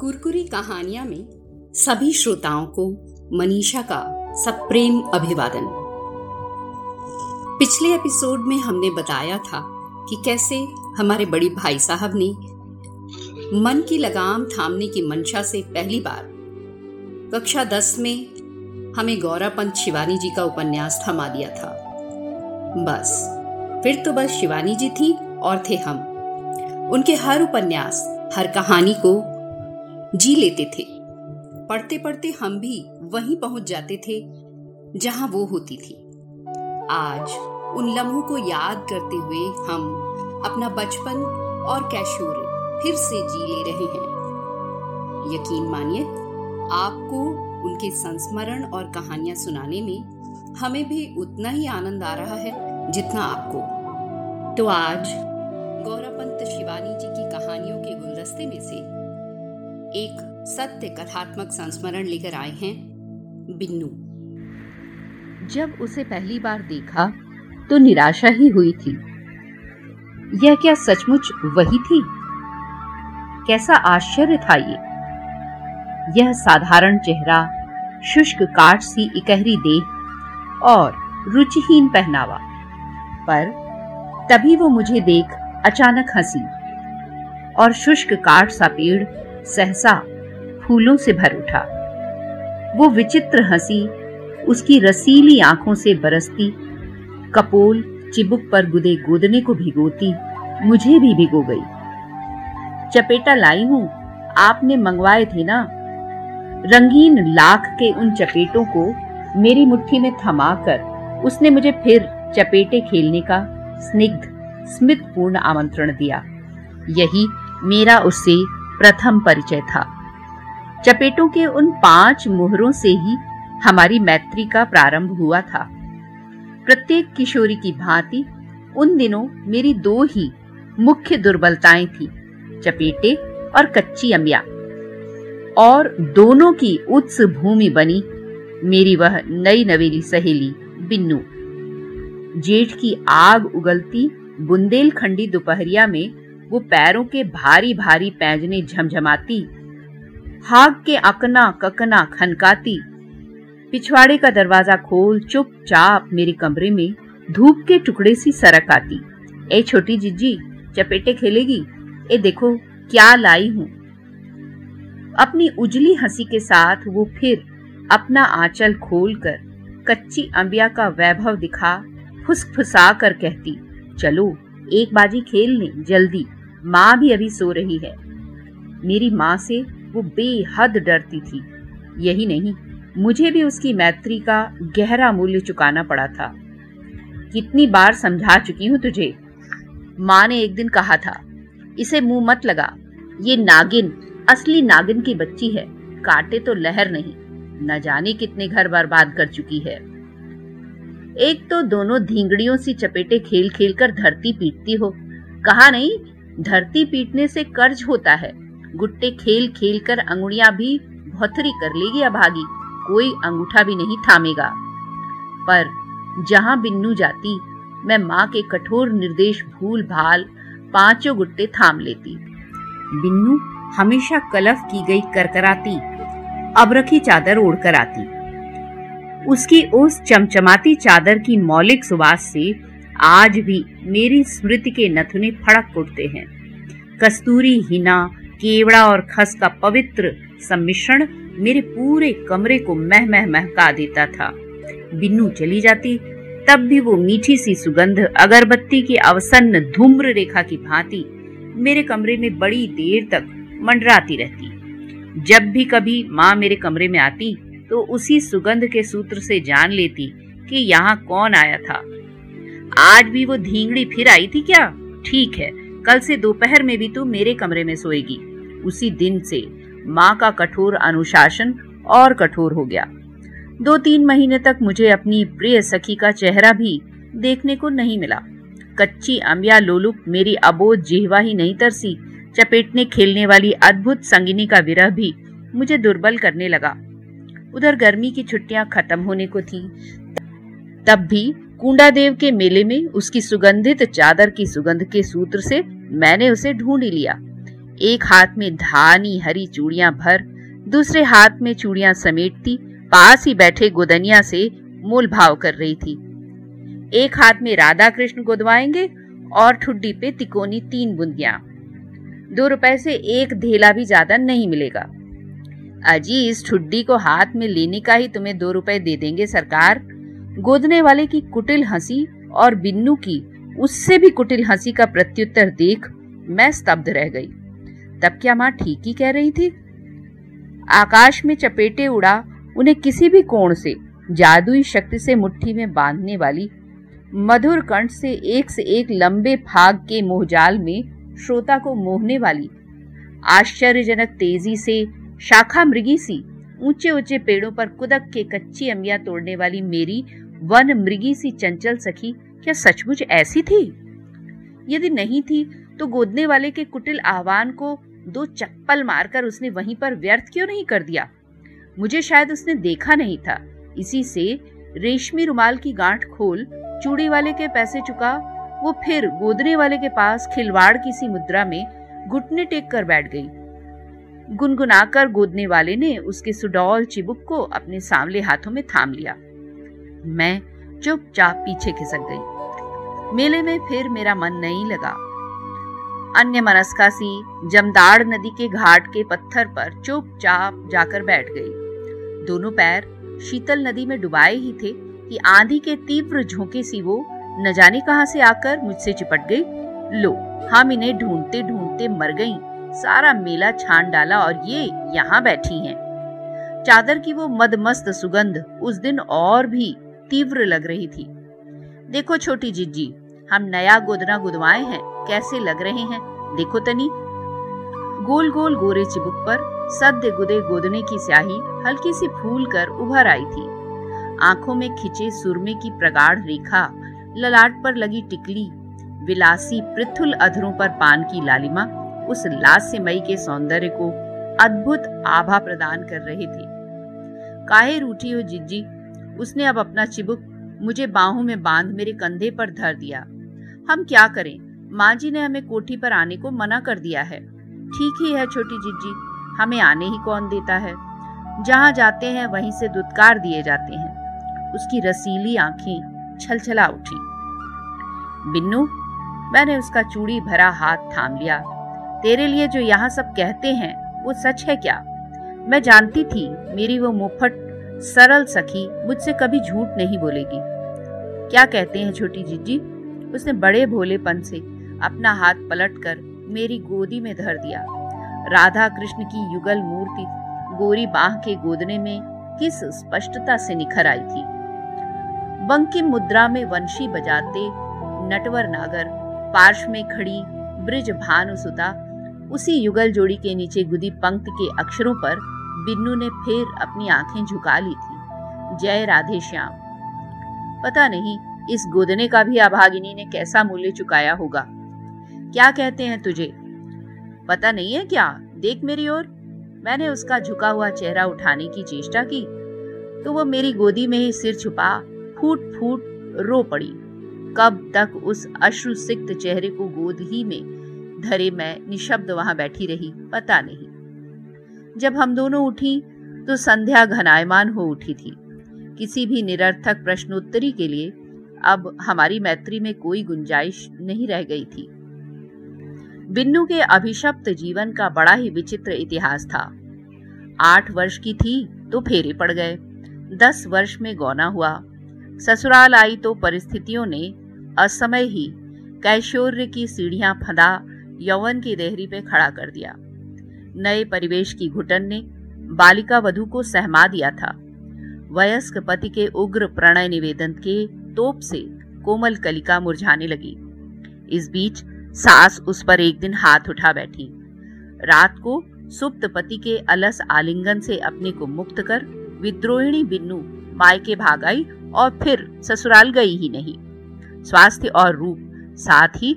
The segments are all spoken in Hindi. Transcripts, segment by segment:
कुरकुरी कहानियाँ में सभी श्रोताओं को मनीषा का सप्रेम अभिवादन। पिछले एपिसोड में हमने बताया था कि कैसे हमारे बड़ी भाई साहब ने मन की लगाम थामने की मंशा से पहली बार कक्षा दस में हमें गौरापंत शिवानी जी का उपन्यास थमा दिया था। बस, फिर तो बस शिवानी जी थी और थे हम। उनके हर उपन्यास, हर कहानी को जी लेते थे। पढ़ते पढ़ते हम भी वहीं पहुँच जाते थे, जहाँ वो होती थी। आज उन लम्हों को याद करते हुए हम अपना बचपन और कैशोर फिर से जी ले रहे हैं। यकीन मानिए, आपको उनके संस्मरण और कहानियाँ सुनाने में हमें भी उतना ही आनंद आ रहा है जितना आपको। तो आज गौरापंत शिवानी जी की कहानियों के गुलदस्ते में से एक सत्य कथात्मक संस्मरण लेकर आए हैं बिन्नू। जब उसे पहली बार देखा तो निराशा ही हुई थी। यह क्या सचमुच वही थी? कैसा आश्चर्य था ये? यह साधारण चेहरा, शुष्क काट सी इकहरी देह और रुचिहीन पहनावा। पर तभी वो मुझे देख अचानक हँसी और शुष्क काट सा पेड़ सहसा फूलों से भर उठा। वो विचित्र हँसी उसकी रसीली आँखों से बरसती, कपोल चिबुक पर गुदे गोदने को भिगोती, मुझे भी भिगो गई। चपेटा लाई हूँ, आपने मंगवाए थे ना? रंगीन लाख के उन चपेटों को मेरी मुट्ठी में थमाकर उसने मुझे फिर चपेटे खेलने का स्निग्ध, स्मितपूर्ण आमंत्रण दिया। यही मेरा उससे प्रथम परिचय था। चपेटों के उन पाँच मुहरों से ही हमारी मैत्री का प्रारंभ हुआ था। प्रत्येक किशोरी की भांति उन दिनों मेरी दो ही मुख्य दुर्बलताएँ थी, चपेटे और कच्ची अमिया। और दोनों की उत्स भूमि बनी मेरी वह नई नवेली सहेली बिन्नू। जेठ की आग उगलती बुंदेलखंडी दोपहरिया में वो पैरों के भारी भारी पैंजने झमझमाती, हाग के अकना ककना खनकाती। पिछवाड़े का दरवाज़ा खोल चुपचाप मेरे कमरे में धूप के टुकड़े सी सरक आती। ए छोटी जिज्जी चपेटे खेलेगी? ए देखो, क्या लाई हूँ। अपनी उजली हँसी के साथ वो फिर अपना आंचल खोलकर कच्ची अंबिया का वैभव दिखा, फुसफुसा कर कहती, चलो, एक बाजी खेल लें, जल्दी। माँ भी अभी सो रही है। मेरी माँ से वो बेहद डरती थी। यही नहीं, मुझे भी उसकी मैत्री का गहरा मूल्य चुकाना पड़ा था। कितनी बार समझा चुकी हूँ तुझे। माँ ने एक दिन कहा था, इसे मुँह मत लगा। ये नागिन, असली नागिन की बच्ची है। काटे तो लहर नहीं। न जाने कितने घर बर्बाद कर चुकी है। एक तो दोनों धींगड़ियों सी चपेटे खेल खेल कर धरती पीटती हो। कहा नहीं धरती पीटने से कर्ज होता है। गुट्टे खेल खेल कर अंगुड़िया भी भौथरी कर लेगी अभागी कोई अंगूठा भी नहीं थामेगा। पर जहाँ बिन्नू जाती, मैं माँ के कठोर निर्देश भूल भाल पाँचों गुट्टे थाम लेती। बिन्नू हमेशा कलफ की गई करकराती, अब रखी चादर ओढ़कर आती। उसकी उस चमचमाती चादर की मौलिक सुवास से आज भी मेरी स्मृति के नथुने फड़क उठते हैं। कस्तूरी हिना, केवड़ा और खस का पवित्र सम्मिश्रण मेरे पूरे कमरे को मह मह महका देता था। बिन्नू चली जाती, तब भी वो मीठी सी सुगंध अगरबत्ती की अवसन्न धूम्र रेखा की भांति मेरे कमरे में बड़ी देर तक मंडराती रहती। जब भी कभी माँ मेरे कमरे में आती तो उसी सुगंध के सूत्र से जान लेती कि यहाँ कौन आया था। आज भी वो धींगड़ी फिर आई थी क्या? ठीक है, कल से दोपहर में भी तू मेरे कमरे में सोएगी। उसी दिन से माँ का कठोर अनुशासन और कठोर हो गया। दो तीन महीने तक मुझे अपनी प्रिय सखी का चेहरा भी देखने को नहीं मिला। कच्ची अम्बिया लोलुप मेरी अबोध जिहवा ही नहीं तरसी, चपेटने खेलने वाली अद्भुत संगिनी का विरह भी मुझे दुर्बल करने लगा। उधर गर्मी की छुट्टियाँ खत्म होने को थी, तब भी कुंडा देव के मेले में उसकी सुगंधित चादर की सुगंध के सूत्र से मैंने उसे ढूंढ लिया। एक हाथ में धानी हरी चूड़ियाँ भर, दूसरे हाथ में चूड़ियाँ समेटती, पास ही बैठे गोदनिया से मोल भाव कर रही थी। एक हाथ में राधा कृष्ण गोदवाएँगे और ठुड्डी पे तिकोनी तीन बुंदियाँ। दो रुपए से एक धेला भी ज़्यादा नहीं मिलेगा। अजी इस ठुड्डी को हाथ में लेने का ही तुम्हें दो रुपए दे देंगे सरकार। गोदने वाले की कुटिल हँसी और बिन्नू की, उससे भी कुटिल हँसी का प्रत्युत्तर देख मैं स्तब्ध रह गई। तब क्या माँ ठीक ही कह रही थी? आकाश में चपेटे उड़ा उन्हें किसी भी कोण से, जादुई शक्ति से मुट्ठी में बांधने वाली, मधुर कंठ से एक से एक लंबे फाग के मोहजाल में श्रोता को मोहने वाली, आश्चर्यजनक तेज़ी से शाखा मृगी सी ऊँचे ऊँचे पेड़ों पर कुदक के कच्ची अमिया तोड़ने वाली मेरी वन मृगी सी चंचल सखी, क्या सचमुच ऐसी थी? यदि नहीं थी तो गोदने वाले के कुटिल आह्वान को दो चप्पल मारकर उसने वहीं पर व्यर्थ क्यों नहीं कर दिया? मुझे शायद उसने देखा नहीं था। इसी से रेशमी रुमाल की गांठ खोल, चूड़ी वाले के पैसे चुका, वो फिर गोदने वाले के पास खिलवाड़ की सी मुद्रा में घुटने टेक कर बैठ गई। गुनगुनाकर गोदने वाले ने उसके सुडौल चिबुक को अपने सांवले हाथों में थाम लिया। मैं चुपचाप पीछे खिसक गई मेले में फिर मेरा मन नहीं लगा अन्य मनस्का सी जमदाड़ नदी के घाट के पत्थर पर चुपचाप जाकर बैठ गई दोनों पैर शीतल नदी में डुबाए ही थे कि आंधी के तीव्र झोंके सी वो न जाने कहाँ से आकर मुझसे चिपट गई लो, हम इन्हें ढूंढते ढूंढते मर गईं। सारा मेला छान डाला और ये यहाँ बैठी हैं। चादर की वो मदमस्त सुगंध उस दिन और भी तीव्र लग रही थी। देखो छोटी जिज्जी, हम नया गोदना गुदवाए हैं, कैसे लग रहे हैं? देखो तनी। गोल गोल गोरे चिबुक पर सद्य गुदे गोदने की स्याही हल्की सी फूल कर उभर आई थी। आँखों में खिंचे सुरमे की प्रगाढ़ रेखा, ललाट पर लगी टिकली, विलासी पृथुल अधरों पर पान की लालिमा, उस लास्यमयी के सौंदर्य को अद्भुत आभा प्रदान कर रहे थे। काहे रूठी हो जिज्जी? उसने अब अपना चिबुक मुझे बाहों में बाँध मेरे कंधे पर धर दिया। हम क्या करें? माँ जी ने हमें कोठी पर आने को मना कर दिया है। ठीक ही है छोटी जिज्जी, हमें आने ही कौन देता है? जहाँ जाते हैं, वहीं से दुत्कार दिए जाते हैं। उसकी रसीली आँखें छलछला उठी। बिन्नू, मैंने उसका चूड़ी भरा हाथ थाम लिया। तेरे लिए जो यहाँ सब कहते हैं, वो सच है क्या? मैं जानती थी, मेरी वो मुफट सरल सखी मुझसे कभी झूठ नहीं बोलेगी। क्या कहते हैं छोटी जिज्जी उसने बड़े भोलेपन से अपना हाथ पलटकर मेरी गोदी में धर दिया। राधा कृष्ण की युगल मूर्ति गोरी बाह के गोदने में किस स्पष्टता से निखर आई थी। बंकिम मुद्रा में वंशी बजाते नटवर नागर, पार्श में खड़ी ब्रिज भानुसुता, उसी युगल जोड़ी के नीचे गुदी पंक्ति के अक्षरों पर बिन्नू ने फिर अपनी आँखें झुका ली थी। जय राधे श्याम। पता नहीं, इस गोदने का भी अभागिनी ने कैसा मूल्य चुकाया होगा। क्या कहते हैं तुझे? पता नहीं है क्या? देख मेरी ओर। मैंने उसका झुका हुआ चेहरा उठाने की चेष्टा की तो वो मेरी गोदी में ही सिर छुपा, फूट फूट रो पड़ी। कब तक उस अश्रुसिक्त चेहरे को गोद ही में धरे मैं, निशब्द वहाँ बैठी रही, पता नहीं। जब हम दोनों उठी तो संध्या घनायमान हो उठी थी। किसी भी निरर्थक प्रश्नोत्तरी के लिए अब हमारी मैत्री में कोई गुंजाइश नहीं रह गई थी। बिन्नू के अभिशप्त जीवन का बड़ा ही विचित्र इतिहास था। आठ वर्ष की थी तो फेरे पड़ गए। दस वर्ष में गौना हुआ। ससुराल आई तो परिस्थितियों ने असमय ही कैशोर्य की सीढ़ियाँ फंदा यौवन की देहरी पे खड़ा कर दिया। नए परिवेश की घुटन ने बालिका वधु को सहमा दिया था। वयस्क पति के उग्र प्रणय निवेदन के तोप से कोमल कलिका मुरझाने लगी। इस बीच सास उस पर एक दिन हाथ उठा बैठी। रात को सुप्त पति के अलस आलिंगन से अपने को मुक्त कर विद्रोहिणी बिन्नू मायके भाग आई और फिर ससुराल गई ही नहीं। स्वास्थ्य और रूप साथ ही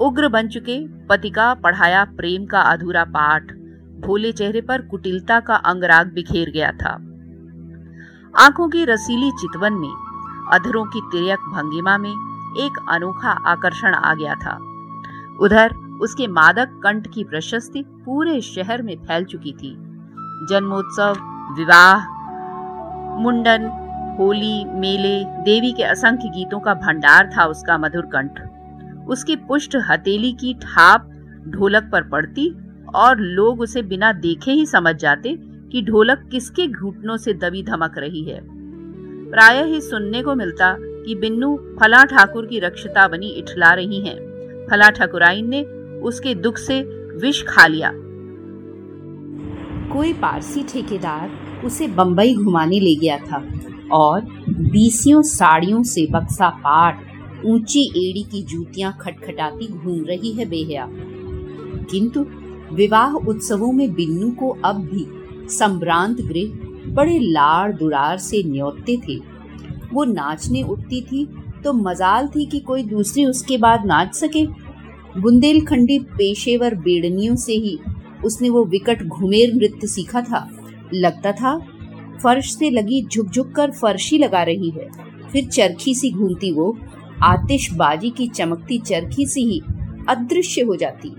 उग्र बन चुके। पति का पढ़ाया प्रेम का अधूरा पाठ भोले चेहरे पर कुटिलता का अंगराग बिखेर गया था। आँखों की रसीली चितवन में, अधरों की तिरक भंगिमा में एक अनोखा आकर्षण आ गया था। उधर उसके मादक कंठ की प्रशस्ति पूरे शहर में फैल चुकी थी। जन्मोत्सव, विवाह, मुंडन, होली, मेले, देवी के असंख्य गीतों का भंडार था उसका मधुर कंठ। उसकी पुष्ट हथेली की ठाप ढोलक पर पड़ती और लोग उसे बिना देखे ही समझ जाते कि ढोलक किसके घुटनों से दबी धमक रही है। प्राय ही सुनने को मिलता कि बिन्नू फला ठाकुर की रक्षता बनी इठला रही हैं। फला ठाकुराइन ने उसके दुख से विष खा लिया। कोई पारसी ठेकेदार उसे बंबई घुमाने ले गया था और बीसियों साड़ियों से बक्सा पाट ऊँची एड़ी की जूतियाँ खटखटाती घूम रही है बेहया। किंतु विवाह उत्सवों में बिन्नू को अब भी संभ्रांत गृह बड़े लाड़ दुरार से न्योते थे। वो नाचने उठती थी तो मजाल थी कि कोई दूसरी उसके बाद नाच सके। बुंदेलखंडी पेशेवर बेड़नियों से ही उसने वो विकट घुमेर नृत्य सीखा था। लगता था, फर्श से लगी झुक झुक कर फर्शी लगा रही है। फिर चरखी सी घूमती वो, आतिशबाजी की चमकती चरखी सी ही अदृश्य हो जाती।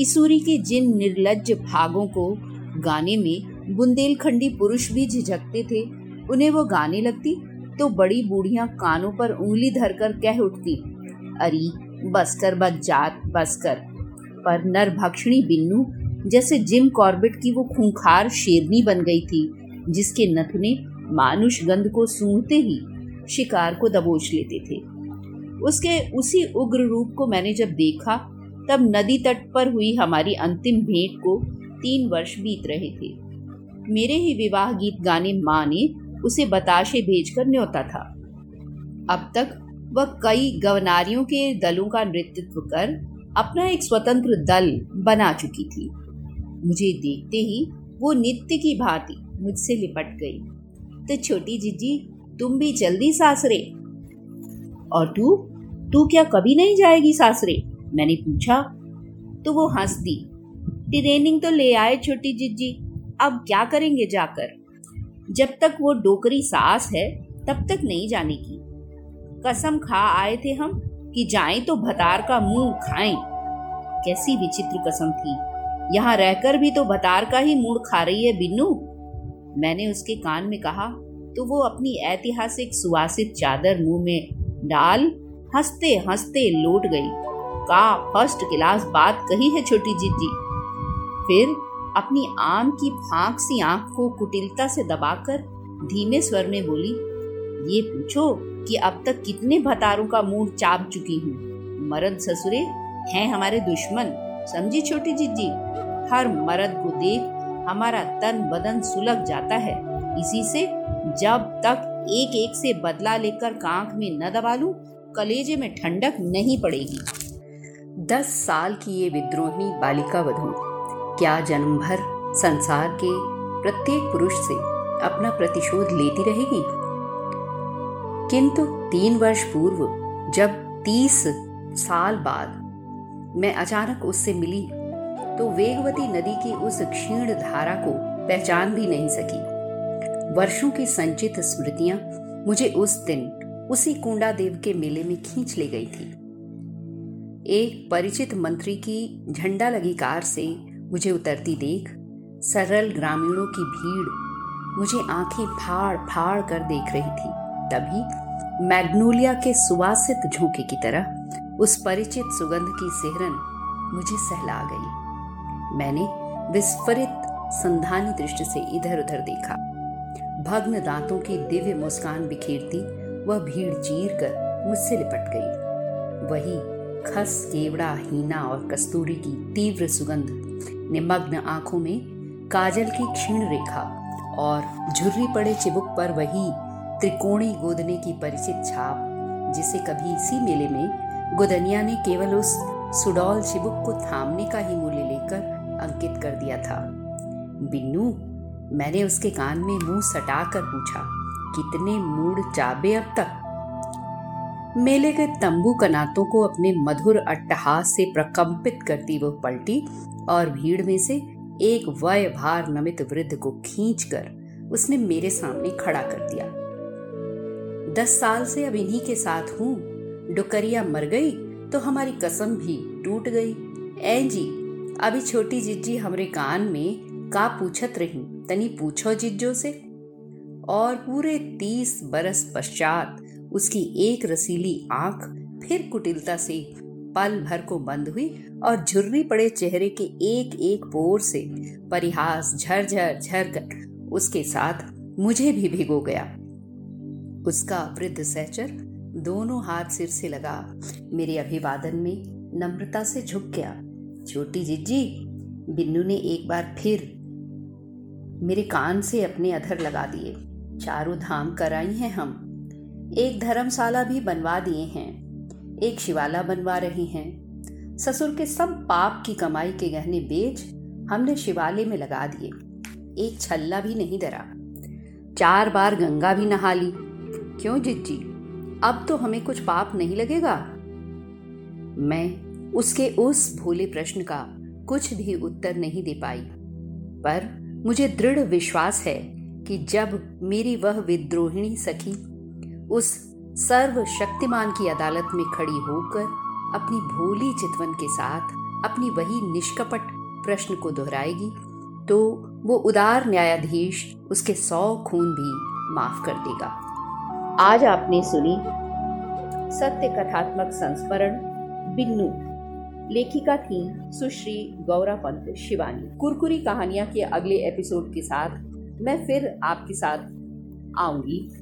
इसूरी के जिन निर्लज भागों को गाने में बुंदेलखंडी पुरुष भी झिझकते थे, उन्हें वो गाने लगती तो बड़ी बूढ़िया कानों पर उंगली धरकर कह उठती, अरे बसकर बच जात बसकर पर नर भक्षणी बिन्नू जैसे जिम कॉर्बेट की वो खूंखार शेरनी बन गई थी, जिसके नथने मानुष गंध को सूंघते ही शिकार को दबोच लेते थे। उसके उसी उग्र रूप को मैंने जब देखा तब नदी तट पर हुई हमारी अंतिम भेंट को तीन वर्ष बीत रहे थे। मेरे ही विवाह गीत गाने माँ ने उसे बताशे भेजकर न्योता था। अब तक वह कई गवनारियों के दलों का नेतृत्व कर अपना एक स्वतंत्र दल बना चुकी थी। मुझे देखते ही वो नित्य की भांति मुझसे लिपट गई। तो छोटी जीजी, तुम भी जल्दी सासरे। और तू? तू क्या कभी नहीं जाएगी सासरे? मैंने पूछा। तो वो हंस दी ट्रेनिंग तो ले आए छोटी जिज्जी, अब क्या करेंगे जाकर? जब तक वो डोकरी सास है, तब तक नहीं जाने की। कसम खा आए थे हम कि जाएँ तो भतार का मुँह खाएँ। कैसी विचित्र कसम थी। यहाँ रहकर भी तो भतार का ही मूड खा रही है बिन्नू। मैंने उसके कान में कहा तो वो अपनी ऐतिहासिक सुवासित चादर मुँह में डाल हँसते हँसते लौट गई। का फ़र्स्ट क्लास बात कही है छोटी जीजी फिर अपनी आम की फांक सी आँख को कुटिलता से दबाकर धीमे स्वर में बोली, ये पूछो कि अब तक कितने भतारों का मुँह चाप चुकी हूँ? मर्द ससुरे हैं हमारे दुश्मन, समझी छोटी जीजी हर मर्द को देख हमारा तन बदन सुलग जाता है। इसी से जब तक एक एक से बदला लेकर कांख में न दबा लूँ, कलेजे में ठंडक नहीं पड़ेगी। दस साल की ये विद्रोही बालिका वधु। क्या जन्म भर संसार के प्रत्येक पुरुष से अपना प्रतिशोध लेती रहेगी? किंतु तीन वर्ष पूर्व, जब तीस साल बाद मैं अचानक उससे मिली तो वेगवती नदी की उस क्षीण धारा को पहचान भी नहीं सकी। वर्षों की संचित स्मृतियाँ मुझे उस दिन उसी कुंडा देव के मेले में खींच ले गई थी। एक परिचित मंत्री की झंडा लगी कार से मुझे उतरती देख, सरल ग्रामीणों की भीड़ मुझे आँखें फाड़ फाड़ कर देख रही थी। तभी मैग्नोलिया के सुवासित झोंके की तरह उस परिचित सुगंध की सेहरन मुझे सहला गई। मैंने विस्फरित संधानी दृष्टि से इधर उधर देखा। भग्न दांतों की दिव्य मुस्कान बिखेरती, वह भीड़ चीर कर मुझसे लिपट गई। वही खस, केवड़ा, हीना और कस्तूरी की तीव्र सुगंध निमग्न आँखों में काजल की क्षीण रेखा और झुर्री पड़े चिबुक पर वही त्रिकोणी गोदने की परिचित छाप, जिसे कभी इसी मेले में गोदनिया ने केवल उस सुडौल चिबुक को थामने का ही मूल्य लेकर अंकित कर दिया था। बिन्नू, मैंने उसके कान में मुँह सटाकर पूछा, कितने मूड चाबे अब तक? मेले के तंबू कनातों को अपने मधुर अट्टहास से प्रकंपित करती वो पलटी और भीड़ में से एक वय भार नमित वृद्ध को खींचकर उसने मेरे सामने खड़ा कर दिया। दस साल से अब इन्हीं के साथ हूँ। डुकरिया मर गई तो हमारी कसम भी टूट गई। ए जी, अभी छोटी जिज्जी हमरे कान में का पूछत रही, तनी पूछो जिज्जो से। और पूरे तीस बरस पश्चात उसकी एक रसीली आँख फिर कुटिलता से पल भर को बंद हुई और झुर्री पड़े चेहरे के एक एक पोर से परिहास झरझर झर कर उसके साथ मुझे भी भिगो गया। उसका वृद्ध सहचर दोनों हाथ सिर से लगा। मेरे अभिवादन में नम्रता से झुक गया। छोटी जिज्जी, बिन्नू ने एक बार फिर मेरे कान से अपने अधर लगा दिए। चारों धाम कराई हैं हम। एक धर्मशाला भी बनवा दिए हैं। एक शिवाला बनवा रही हैं। ससुर के सब पाप की कमाई के गहने बेच हमने शिवाले में लगा दिए। एक छल्ला भी नहीं डरा। चार बार गंगा भी नहा ली। क्यों जिज्जी? अब तो हमें कुछ पाप नहीं लगेगा। मैं उसके उस भोले प्रश्न का कुछ भी उत्तर नहीं दे पाई। पर मुझे दृढ़ विश्वास है कि जब मेरी वह विद्रोहिणी सखी उस सर्वशक्तिमान की अदालत में खड़ी होकर अपनी भोली चितवन के साथ अपनी वही निष्कपट प्रश्न को दोहराएगी तो वो उदार न्यायाधीश उसके सौ खून भी माफ़ कर देगा। आज आपने सुनी सत्य कथात्मक संस्मरण, बिन्नू। लेखिका थी सुश्री गौरा पंत शिवानी। कुरकुरी कहानियाँ के अगले एपिसोड के साथ मैं फिर आपके साथ आऊँगी।